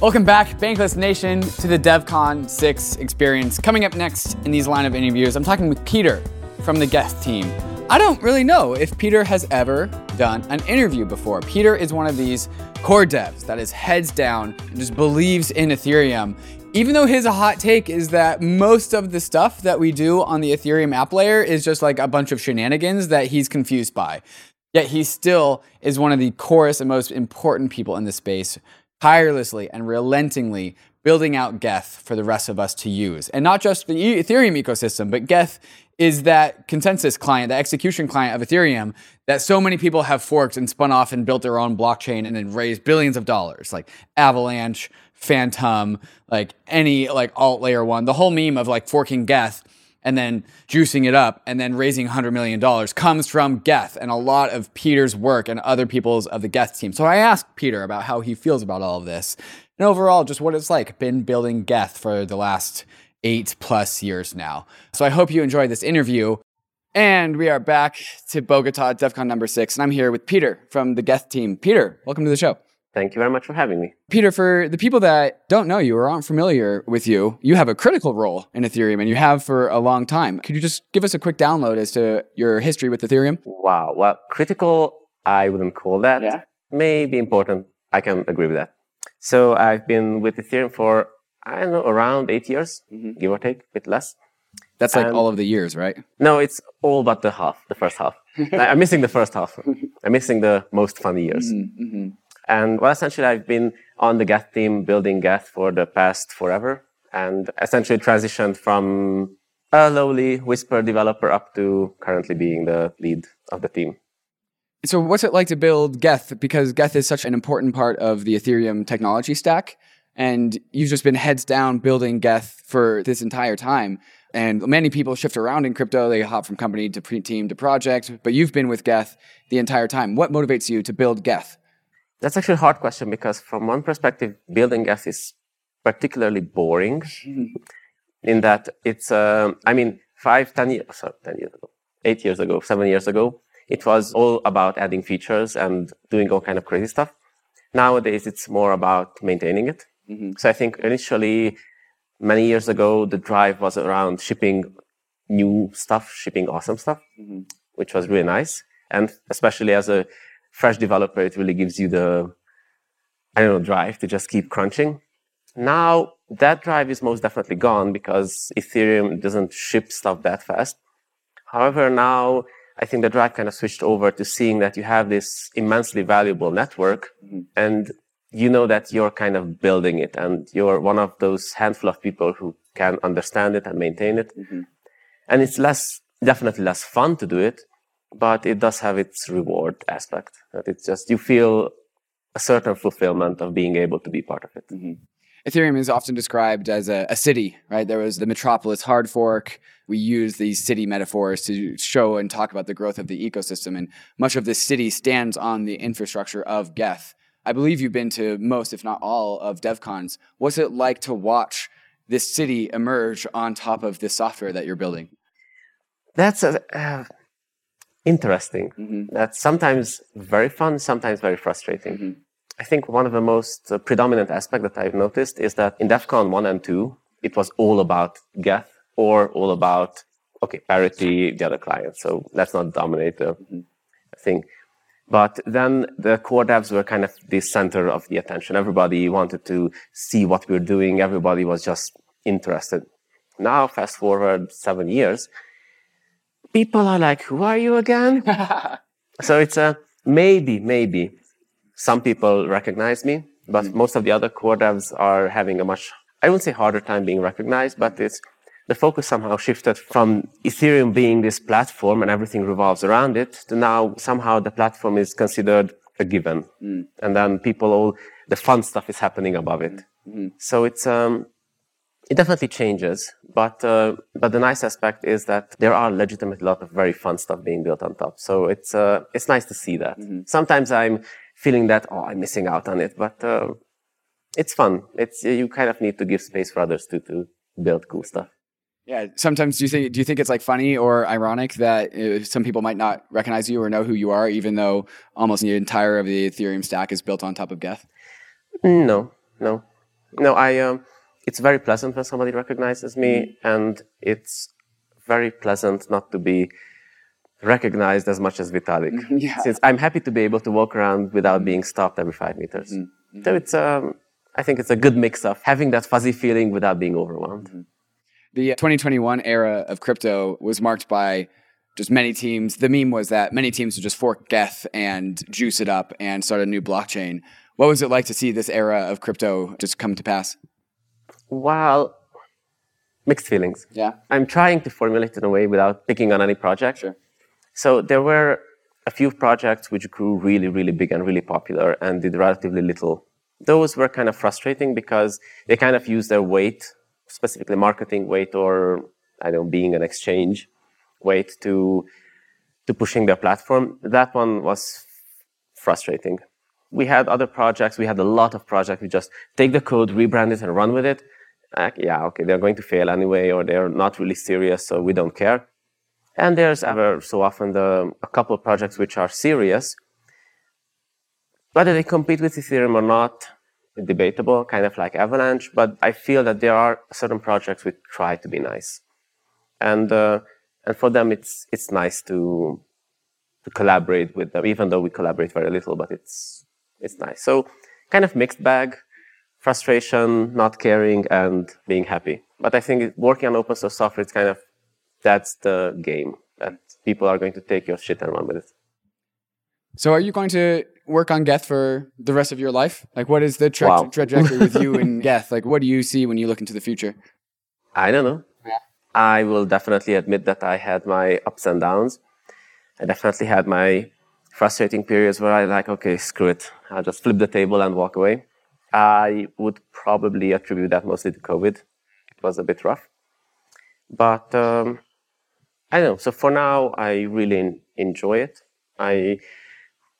Welcome back, Bankless Nation, to the DevCon 6 experience. Coming up next in these line of interviews, I'm talking with Peter from the Geth team. I don't really know if Peter has ever done an interview before. Peter is one of these core devs that is heads down and just believes in Ethereum. Even though his hot take is that most of the stuff that we do on the Ethereum app layer is just like a bunch of shenanigans that he's confused by. Yet he still is one of the corest and most important people in the space, tirelessly and relentingly building out Geth for the rest of us to use. And not just the Ethereum ecosystem, but Geth is that consensus client, the execution client of Ethereum that so many people have forked and spun off and built their own blockchain and then raised billions of dollars, like Avalanche, Fantom, like any like alt layer one. The whole meme of like forking Geth and then juicing it up and then raising $100 million comes from Geth and a lot of Peter's work and other people's of the Geth team. So I asked Peter about how he feels about all of this and overall just what it's like been building Geth for the last eight plus years now. So I hope you enjoyed this interview. And we are back to Bogota, DevCon number six. And I'm here with Peter from the Geth team. Peter, welcome to the show. Thank you very much for having me. Peter, for the people that don't know you or aren't familiar with you, you have a critical role in Ethereum and you have for a long time. Could you just give us a quick download as to your history with Ethereum? Wow. Well, critical, I wouldn't call that. Yeah. Maybe important. I can agree with that. So I've been with Ethereum for, I don't know, around eight years, Mhm. give or take, a bit less. That's like Um, all of the years, right? No, it's all but the half, the first half. I- I'm missing the first half. I'm missing the most funny years. Mm-hmm. And well, essentially, I've been on the Geth team building Geth for the past forever, and essentially transitioned from a lowly Whisper developer up to currently being the lead of the team. So, what's it like to build Geth? Because Geth is such an important part of the Ethereum technology stack. And you've just been heads down building Geth for this entire time. And many people shift around in crypto. They hop from company to team to project. But you've been with Geth the entire time. What motivates you to build Geth? That's actually a hard question because, from one perspective, building Geth is particularly boring in that it's, um, I mean, five, ten years, sorry, 10 years ago, eight years ago, seven years ago, it was all about adding features and doing all kind of crazy stuff. Nowadays, it's more about maintaining it. Mhm. So I think initially, many years ago, the drive was around shipping new stuff, shipping awesome stuff, Mhm. which was really nice. And especially as a fresh developer, it really gives you the, I don't know, drive to just keep crunching. Now that drive is most definitely gone because Ethereum doesn't ship stuff that fast. However, now I think the drive kind of switched over to seeing that you have this immensely valuable network Mhm. and you know that you're kind of building it and you're one of those handful of people who can understand it and maintain it. Mhm. And it's less, definitely less fun to do it, but it does have its reward aspect. That it's just, you feel a certain fulfillment of being able to be part of it. Ethereum is often described as a, a city, right? There was the Metropolis hard fork. We use these city metaphors to show and talk about the growth of the ecosystem. And much of this city stands on the infrastructure of Geth. I believe you've been to most, if not all, of DevCons. What's it like to watch this city emerge on top of this software that you're building? That's a, uh, interesting. Mhm. That's sometimes very fun, sometimes very frustrating. Mhm. I think one of the most uh, predominant aspects that I've noticed is that in DevCon 1 and 2, it was all about Geth or all about, okay, parity, the other client. So let's not dominate the thing. But then the core devs were kind of the center of the attention. Everybody wanted to see what we were doing. Everybody was just interested. Now, fast forward seven years, people are like, who are you again? so it's a maybe, maybe some people recognize me, but mm. most of the other core devs are having a much, I wouldn't say harder time being recognized, but it's the focus somehow shifted from Ethereum being this platform and everything revolves around it to now somehow the platform is considered a given. Mm. And then people all, the fun stuff is happening above it. Mm. So it's, um, it definitely changes, but uh, but the nice aspect is that there are legitimately a lot of very fun stuff being built on top. So it's uh, it's nice to see that. Sometimes I'm feeling that oh I'm missing out on it, but uh, it's fun. It's you kind of need to give space for others to to build cool stuff. Yeah. Sometimes do you think do you think it's like funny or ironic that uh, some people might not recognize you or know who you are, even though almost the entire of the Ethereum stack is built on top of Geth? No, no, no. I um, it's very pleasant when somebody recognizes me, mm. and it's very pleasant not to be recognized as much as Vitalik. yeah. Since I'm happy to be able to walk around without being stopped every five meters. Mm-hmm. So it's um, I think it's a good mix of having that fuzzy feeling without being overwhelmed. Mm-hmm. The 2021 era of crypto was marked by just many teams. The meme was that many teams would just fork Geth and juice it up and start a new blockchain. What was it like to see this era of crypto just come to pass? Well, mixed feelings. Yeah. I'm trying to formulate it in a way without picking on any project. Sure. So there were a few projects which grew really, really big and really popular and did relatively little. Those were kind of frustrating because they kind of used their weight specifically marketing weight or I don't know, being an exchange weight to to pushing their platform. That one was frustrating. We had other projects. We had a lot of projects. We just take the code, rebrand it, and run with it. Like, yeah, okay, they're going to fail anyway, or they're not really serious, so we don't care. And there's ever so often the, a couple of projects which are serious. Whether they compete with Ethereum or not, debatable, kind of like Avalanche, but I feel that there are certain projects which try to be nice, and uh, and for them it's it's nice to to collaborate with them, even though we collaborate very little, but it's it's nice. So kind of mixed bag, frustration, not caring, and being happy. But I think working on open source software, it's kind of that's the game that people are going to take your shit and run with it. So are you going to work on Geth for the rest of your life? Like, what is the tra- wow. trajectory with you and Geth? Like, what do you see when you look into the future? I don't know. Yeah. I will definitely admit that I had my ups and downs. I definitely had my frustrating periods where I like, okay, screw it. I'll just flip the table and walk away. I would probably attribute that mostly to COVID. It was a bit rough. But um, I don't know. So for now, I really enjoy it. I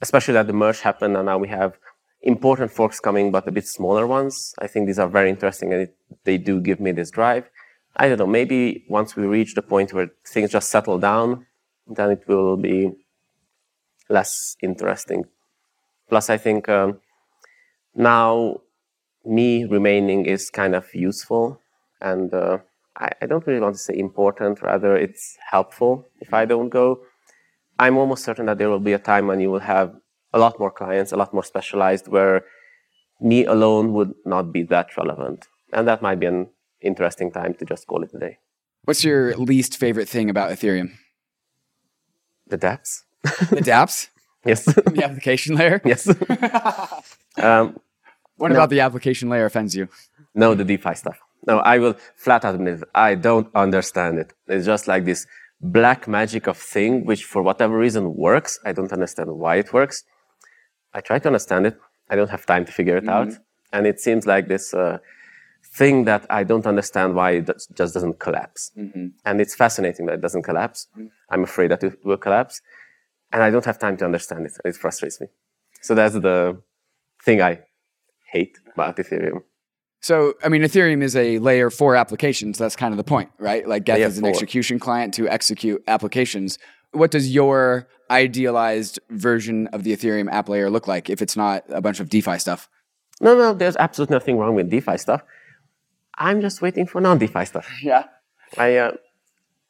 especially that the merge happened and now we have important forks coming, but a bit smaller ones. I think these are very interesting and it, they do give me this drive. I don't know, maybe once we reach the point where things just settle down, then it will be less interesting. Plus, I think um, now me remaining is kind of useful and uh, I, I, don't really want to say important, rather, it's helpful if I don't go. I'm almost certain that there will be a time when you will have a lot more clients, a lot more specialized, where me alone would not be that relevant. And that might be an interesting time to just call it a day. What's your least favorite thing about Ethereum? The dApps. the dApps? yes. the application layer? Yes. um, what no. about the application layer offends you? No, the DeFi stuff. No, I will flat out admit it. I don't understand it. It's just like this black magic of thing, which for whatever reason works. I don't understand why it works. I try to understand it. I don't have time to figure it mm-hmm. out. And it seems like this uh, thing that I don't understand why it just doesn't collapse. Mm-hmm. And it's fascinating that it doesn't collapse. Mm-hmm. I'm afraid that it will collapse. And I don't have time to understand it. It frustrates me. So that's the thing I hate about Ethereum. So, I mean, Ethereum is a layer for applications. That's kind of the point, right? Like Geth is an four. execution client to execute applications. What does your idealized version of the Ethereum app layer look like if it's not a bunch of DeFi stuff? No, no, there's absolutely nothing wrong with DeFi stuff. I'm just waiting for non-DeFi stuff. Yeah. I, uh,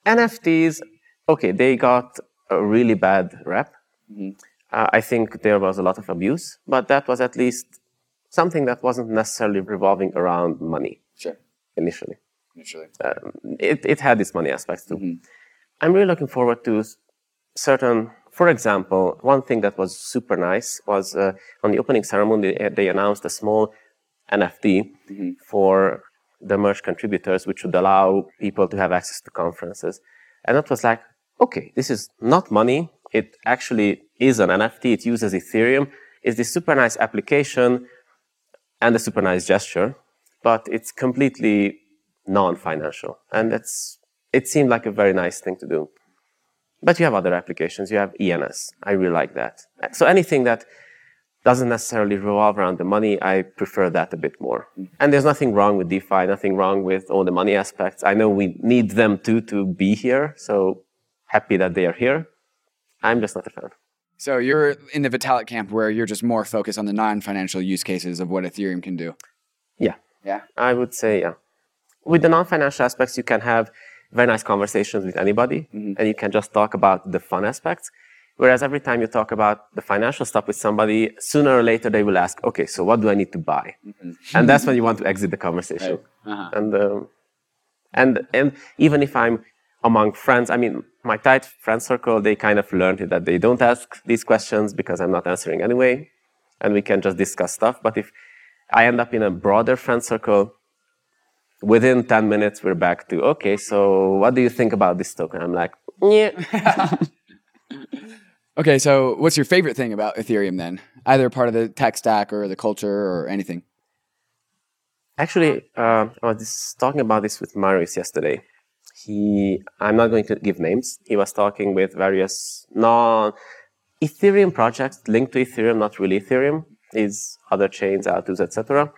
NFTs, okay, they got a really bad rep. Mm-hmm. Uh, I think there was a lot of abuse, but that was at least something that wasn't necessarily revolving around money. Sure. Initially. Initially. Um, it, it had its money aspects too. Mm-hmm. I'm really looking forward to certain, for example, one thing that was super nice was uh, on the opening ceremony, they, they announced a small NFT mm-hmm. for the merge contributors, which would allow people to have access to conferences. And that was like, okay, this is not money. It actually is an NFT. It uses Ethereum. It's this super nice application and a super nice gesture, but it's completely non-financial. And that's, it seemed like a very nice thing to do. But you have other applications. You have ENS. I really like that. So anything that doesn't necessarily revolve around the money, I prefer that a bit more. And there's nothing wrong with DeFi, nothing wrong with all the money aspects. I know we need them too to be here, so happy that they are here. I'm just not a fan. So you're in the Vitalik camp where you're just more focused on the non-financial use cases of what Ethereum can do. Yeah. Yeah. I would say, yeah. With the non-financial aspects, you can have very nice conversations with anybody, mm-hmm. and you can just talk about the fun aspects. Whereas every time you talk about the financial stuff with somebody, sooner or later they will ask, okay, so what do I need to buy? Mm-hmm. And that's when you want to exit the conversation. Right. Uh-huh. And, um, and, and even if I'm among friends, I mean, my tight friend circle, they kind of learned that they don't ask these questions because I'm not answering anyway. And we can just discuss stuff. But if I end up in a broader friend circle, within 10 minutes, we're back to, okay, so what do you think about this token? I'm like, yeah. okay, so what's your favorite thing about Ethereum then? Either part of the tech stack or the culture or anything? Actually, uh, I was just talking about this with Marius yesterday he i'm not going to give names. He was talking with various non ethereum projects linked to ethereum not really ethereum is other chains altus etc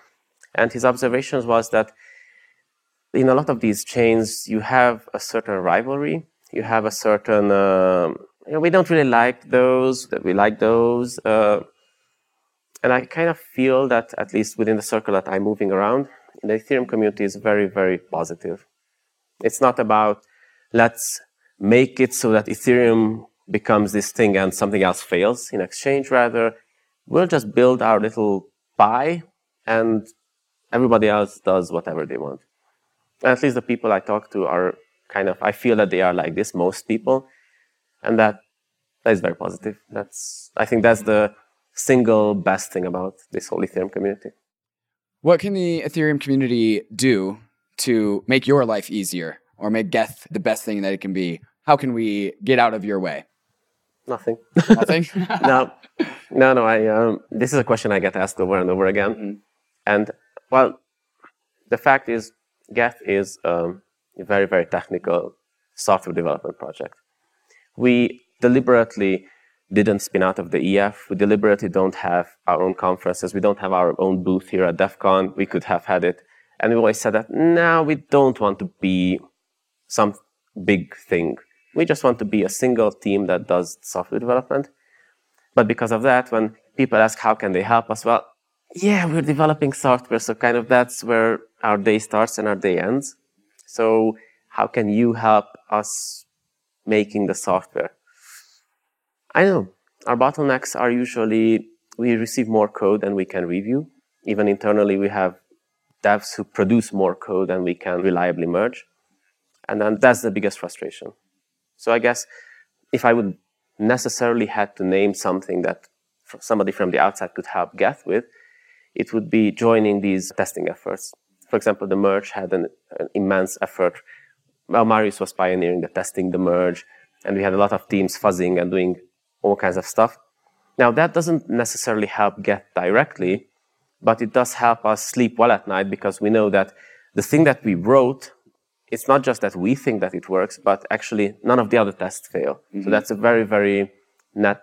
and his observations was that in a lot of these chains you have a certain rivalry. You have a certain uh, you know, we don't really like those that we like those uh, and i kind of feel that at least within the circle that i'm moving around the ethereum community is very very positive it's not about let's make it so that Ethereum becomes this thing and something else fails in exchange. Rather, we'll just build our little pie and everybody else does whatever they want. And at least the people I talk to are kind of, I feel that they are like this, most people. And that, that is very positive. That's, I think that's the single best thing about this whole Ethereum community. What can the Ethereum community do to make your life easier or make Geth the best thing that it can be? How can we get out of your way? Nothing. Nothing. no, no, no. I um, this is a question I get asked over and over again, mm-hmm. and well, the fact is, Geth is um, a very, very technical software development project. We deliberately didn't spin out of the EF. We deliberately don't have our own conferences. We don't have our own booth here at DevCon. We could have had it and we always said that, now we don't want to be some big thing. We just want to be a single team that does software development. But because of that, when people ask how can they help us, well, yeah, we're developing software, so kind of that's where our day starts and our day ends. So how can you help us making the software? I know our bottlenecks are usually we receive more code than we can review. Even internally, we have devs who produce more code than we can reliably merge. And then that's the biggest frustration. So I guess if I would necessarily had to name something that somebody from the outside could help Geth with, it would be joining these testing efforts. For example, the merge had an, an immense effort. Well, Marius was pioneering the testing, the merge, and we had a lot of teams fuzzing and doing all kinds of stuff. Now, that doesn't necessarily help Geth directly, but it does help us sleep well at night because we know that the thing that we wrote, it's not just that we think that it works, but actually none of the other tests fail. Mm-hmm. So that's a very, very net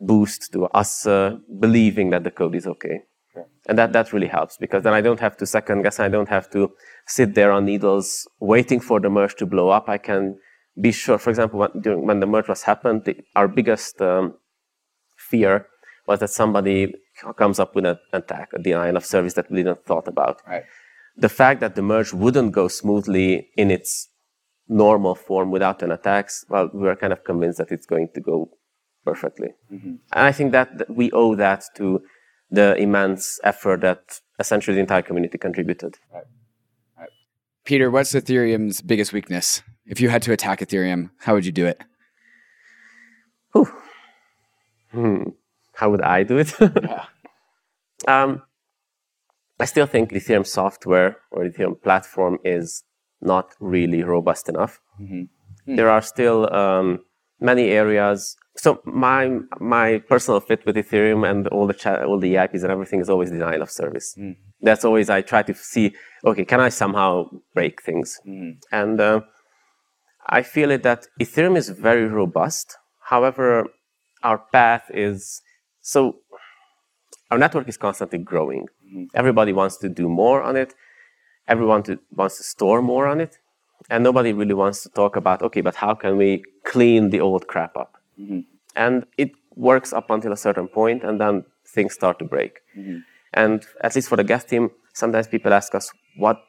boost to us uh, believing that the code is okay. Yeah. And that, that really helps because then I don't have to second guess. I don't have to sit there on needles waiting for the merge to blow up. I can be sure, for example, when, during, when the merge was happened, the, our biggest um, fear was that somebody comes up with an attack, a denial of service that we didn't thought about. Right. The fact that the merge wouldn't go smoothly in its normal form without an attack, well, we were kind of convinced that it's going to go perfectly. Mm-hmm. And I think that, that we owe that to the immense effort that essentially the entire community contributed. Right. Right. Peter, what's Ethereum's biggest weakness? If you had to attack Ethereum, how would you do it? Hmm how would I do it? yeah. um, I still think Ethereum software or Ethereum platform is not really robust enough. Mm-hmm. Mm-hmm. There are still um, many areas. So my my personal fit with Ethereum and all the cha- all the EIPs and everything is always denial of service. Mm. That's always I try to see. Okay, can I somehow break things? Mm. And uh, I feel it that Ethereum is very robust. However, our path is so our network is constantly growing. Mm-hmm. Everybody wants to do more on it. Everyone to, wants to store more on it. And nobody really wants to talk about, okay, but how can we clean the old crap up? Mm-hmm. And it works up until a certain point, and then things start to break. Mm-hmm. And at least for the Geth team, sometimes people ask us, what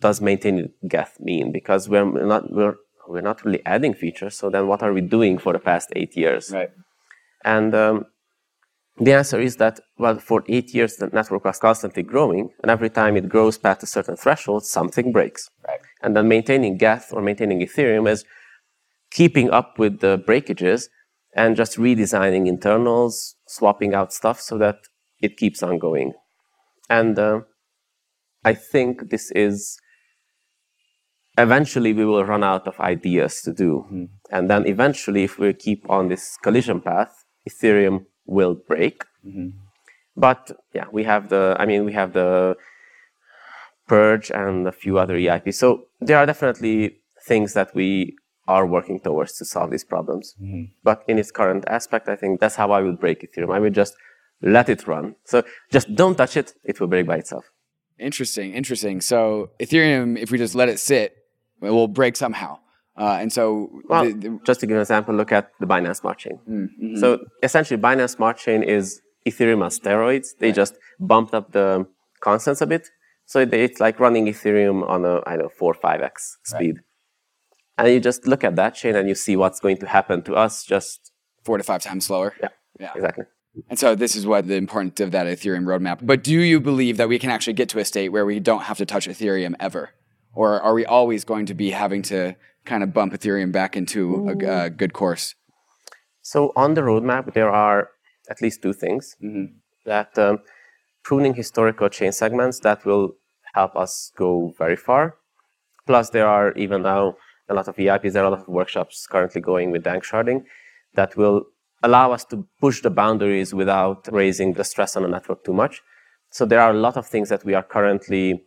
does maintaining Geth mean? Because we're not, we're, we're not really adding features, so then what are we doing for the past eight years? Right. And um, the answer is that, well, for eight years, the network was constantly growing, and every time it grows past a certain threshold, something breaks. Right. And then maintaining Geth or maintaining Ethereum is keeping up with the breakages and just redesigning internals, swapping out stuff so that it keeps on going. And uh, I think this is eventually we will run out of ideas to do. Mm-hmm. And then eventually, if we keep on this collision path, Ethereum will break. Mm-hmm. But yeah, we have the, I mean, we have the purge and a few other EIPs. So there are definitely things that we are working towards to solve these problems. Mm-hmm. But in its current aspect, I think that's how I would break Ethereum. I would just let it run. So just don't touch it, it will break by itself. Interesting, interesting. So Ethereum, if we just let it sit, it will break somehow. Uh, and so, well, the, the, just to give an example, look at the Binance Smart Chain. Mm-hmm. So essentially, Binance Smart Chain is Ethereum on steroids. They right. just bumped up the constants a bit, so it's like running Ethereum on a I don't know four or five x speed. Right. And you just look at that chain and you see what's going to happen to us just four to five times slower. Yeah, yeah, exactly. And so this is what the importance of that Ethereum roadmap. But do you believe that we can actually get to a state where we don't have to touch Ethereum ever? Or are we always going to be having to kind of bump Ethereum back into a, a good course? So on the roadmap, there are at least two things mm-hmm. that um, pruning historical chain segments that will help us go very far. Plus, there are even now a lot of EIPs, there are a lot of workshops currently going with dank danksharding that will allow us to push the boundaries without raising the stress on the network too much. So there are a lot of things that we are currently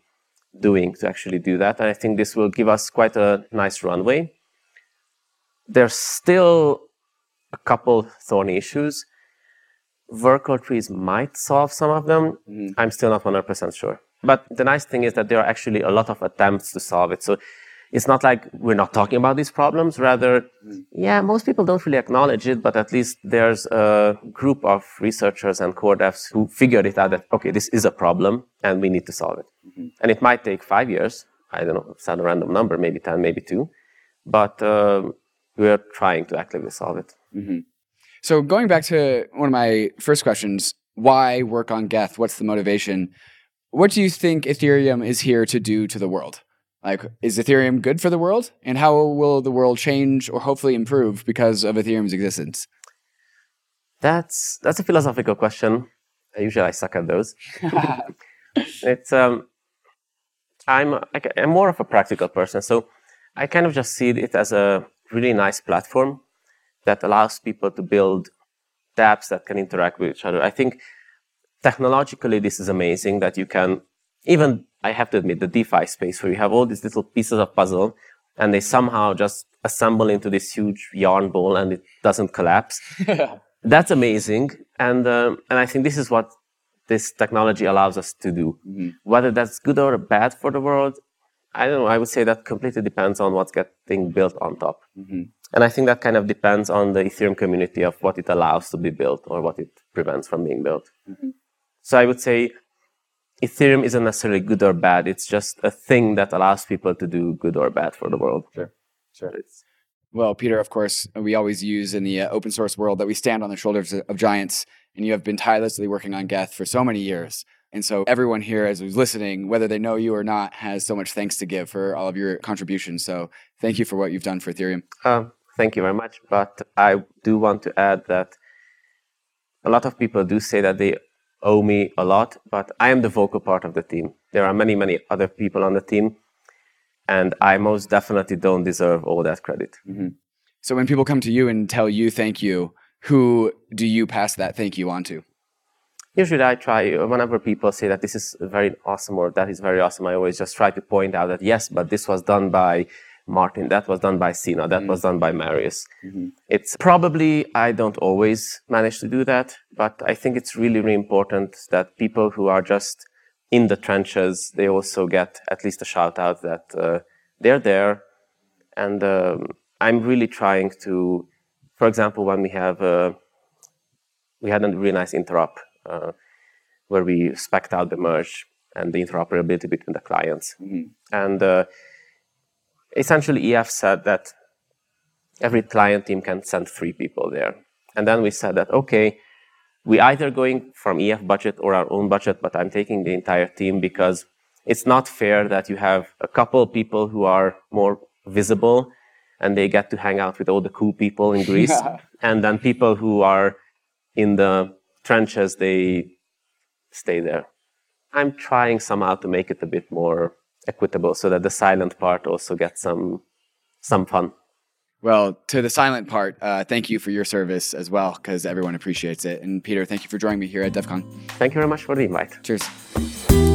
doing to actually do that. And I think this will give us quite a nice runway. There's still a couple thorny issues. Verkle trees might solve some of them. Mm-hmm. I'm still not 100% sure. But the nice thing is that there are actually a lot of attempts to solve it. So it's not like we're not talking about these problems. Rather, yeah, most people don't really acknowledge it, but at least there's a group of researchers and core devs who figured it out that, okay, this is a problem and we need to solve it. Mm-hmm. And it might take five years. I don't know, set a random number, maybe 10, maybe two. But uh, we're trying to actively solve it. Mm-hmm. So going back to one of my first questions, why work on Geth? What's the motivation? What do you think Ethereum is here to do to the world? Like, is Ethereum good for the world? And how will the world change or hopefully improve because of Ethereum's existence? That's that's a philosophical question. Usually, I suck at those. it's um, I'm I'm more of a practical person, so I kind of just see it as a really nice platform that allows people to build dApps that can interact with each other. I think technologically, this is amazing that you can even I have to admit, the DeFi space where you have all these little pieces of puzzle and they somehow just assemble into this huge yarn ball and it doesn't collapse. That's amazing. And, um, and I think this is what this technology allows us to do. Mm-hmm. Whether that's good or bad for the world, I don't know. I would say that completely depends on what's getting built on top. Mm-hmm. And I think that kind of depends on the Ethereum community of what it allows to be built or what it prevents from being built. Mm-hmm. So I would say Ethereum isn't necessarily good or bad. It's just a thing that allows people to do good or bad for the world. Sure, sure. It's, well, Peter, of course, we always use in the uh, open source world that we stand on the shoulders of giants, and you have been tirelessly working on Geth for so many years. And so everyone here, as who's listening, whether they know you or not, has so much thanks to give for all of your contributions. So thank you for what you've done for Ethereum. Uh, thank you very much. But I do want to add that a lot of people do say that they owe me a lot, but I am the vocal part of the team. There are many, many other people on the team, and I most definitely don't deserve all that credit. Mm-hmm. So when people come to you and tell you thank you, who do you pass that thank you on to? Usually, I try, whenever people say that this is very awesome or that is very awesome, I always just try to point out that yes, but this was done by Martin. That was done by Sina. That was done by Marius. It's probably, I don't always manage to do that, but I think it's really, really important that people who are just in the trenches, they also get at least a shout out that uh, they're there. And um, I'm really trying to, for example, when we have, uh, we had a really nice interop uh, where we spec'd out the merge and the interoperability between the clients. And uh, essentially, EF said that every client team can send three people there. And then we said that, okay, we either going from EF budget or our own budget, but I'm taking the entire team because it's not fair that you have a couple people who are more visible and they get to hang out with all the cool people in Greece. and then people who are in the trenches, they stay there. I'm trying somehow to make it a bit more equitable so that the silent part also gets some some fun. Well, to the silent part, uh, thank you for your service as well, because everyone appreciates it. And Peter, thank you for joining me here at DevCon. Thank you very much for the invite. Cheers.